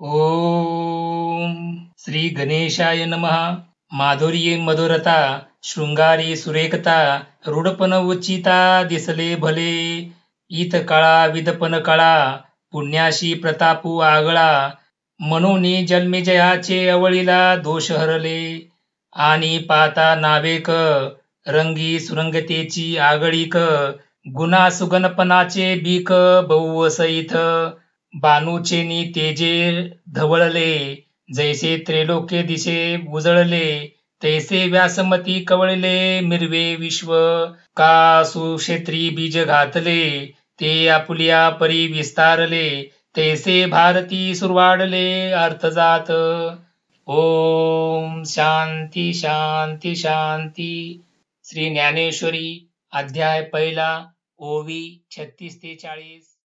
ओम श्री गणेशाय नमः. माधुर्ये मधुरता शृंगारी सुरेखता रूढपण उचिता दिसले भले. इत काळा विदपन काळा पुण्याशी प्रतापू आगळा. म्हणून जन्मेजयाचे अवळीला दोष हरले. आणि पाता नावेक रंगी सुरंगतेची आगळीक गुणा सुगणपणाचे बीक बहुवसईत. बानूचेनी तेजे धवळले जैसे त्रैलोक्य दिसे उजळले तैसे व्यासमती कवळले मिरवे विश्व का सुक्षेत्री बीज घातले ते आपुलिया परी विस्तारले तैसे भारती सुरवाडले अर्थजात. ओम शांती शांती शांती. श्री ज्ञानेश्वरी अध्याय पहिला ओवी छत्तीस ते चाळीस.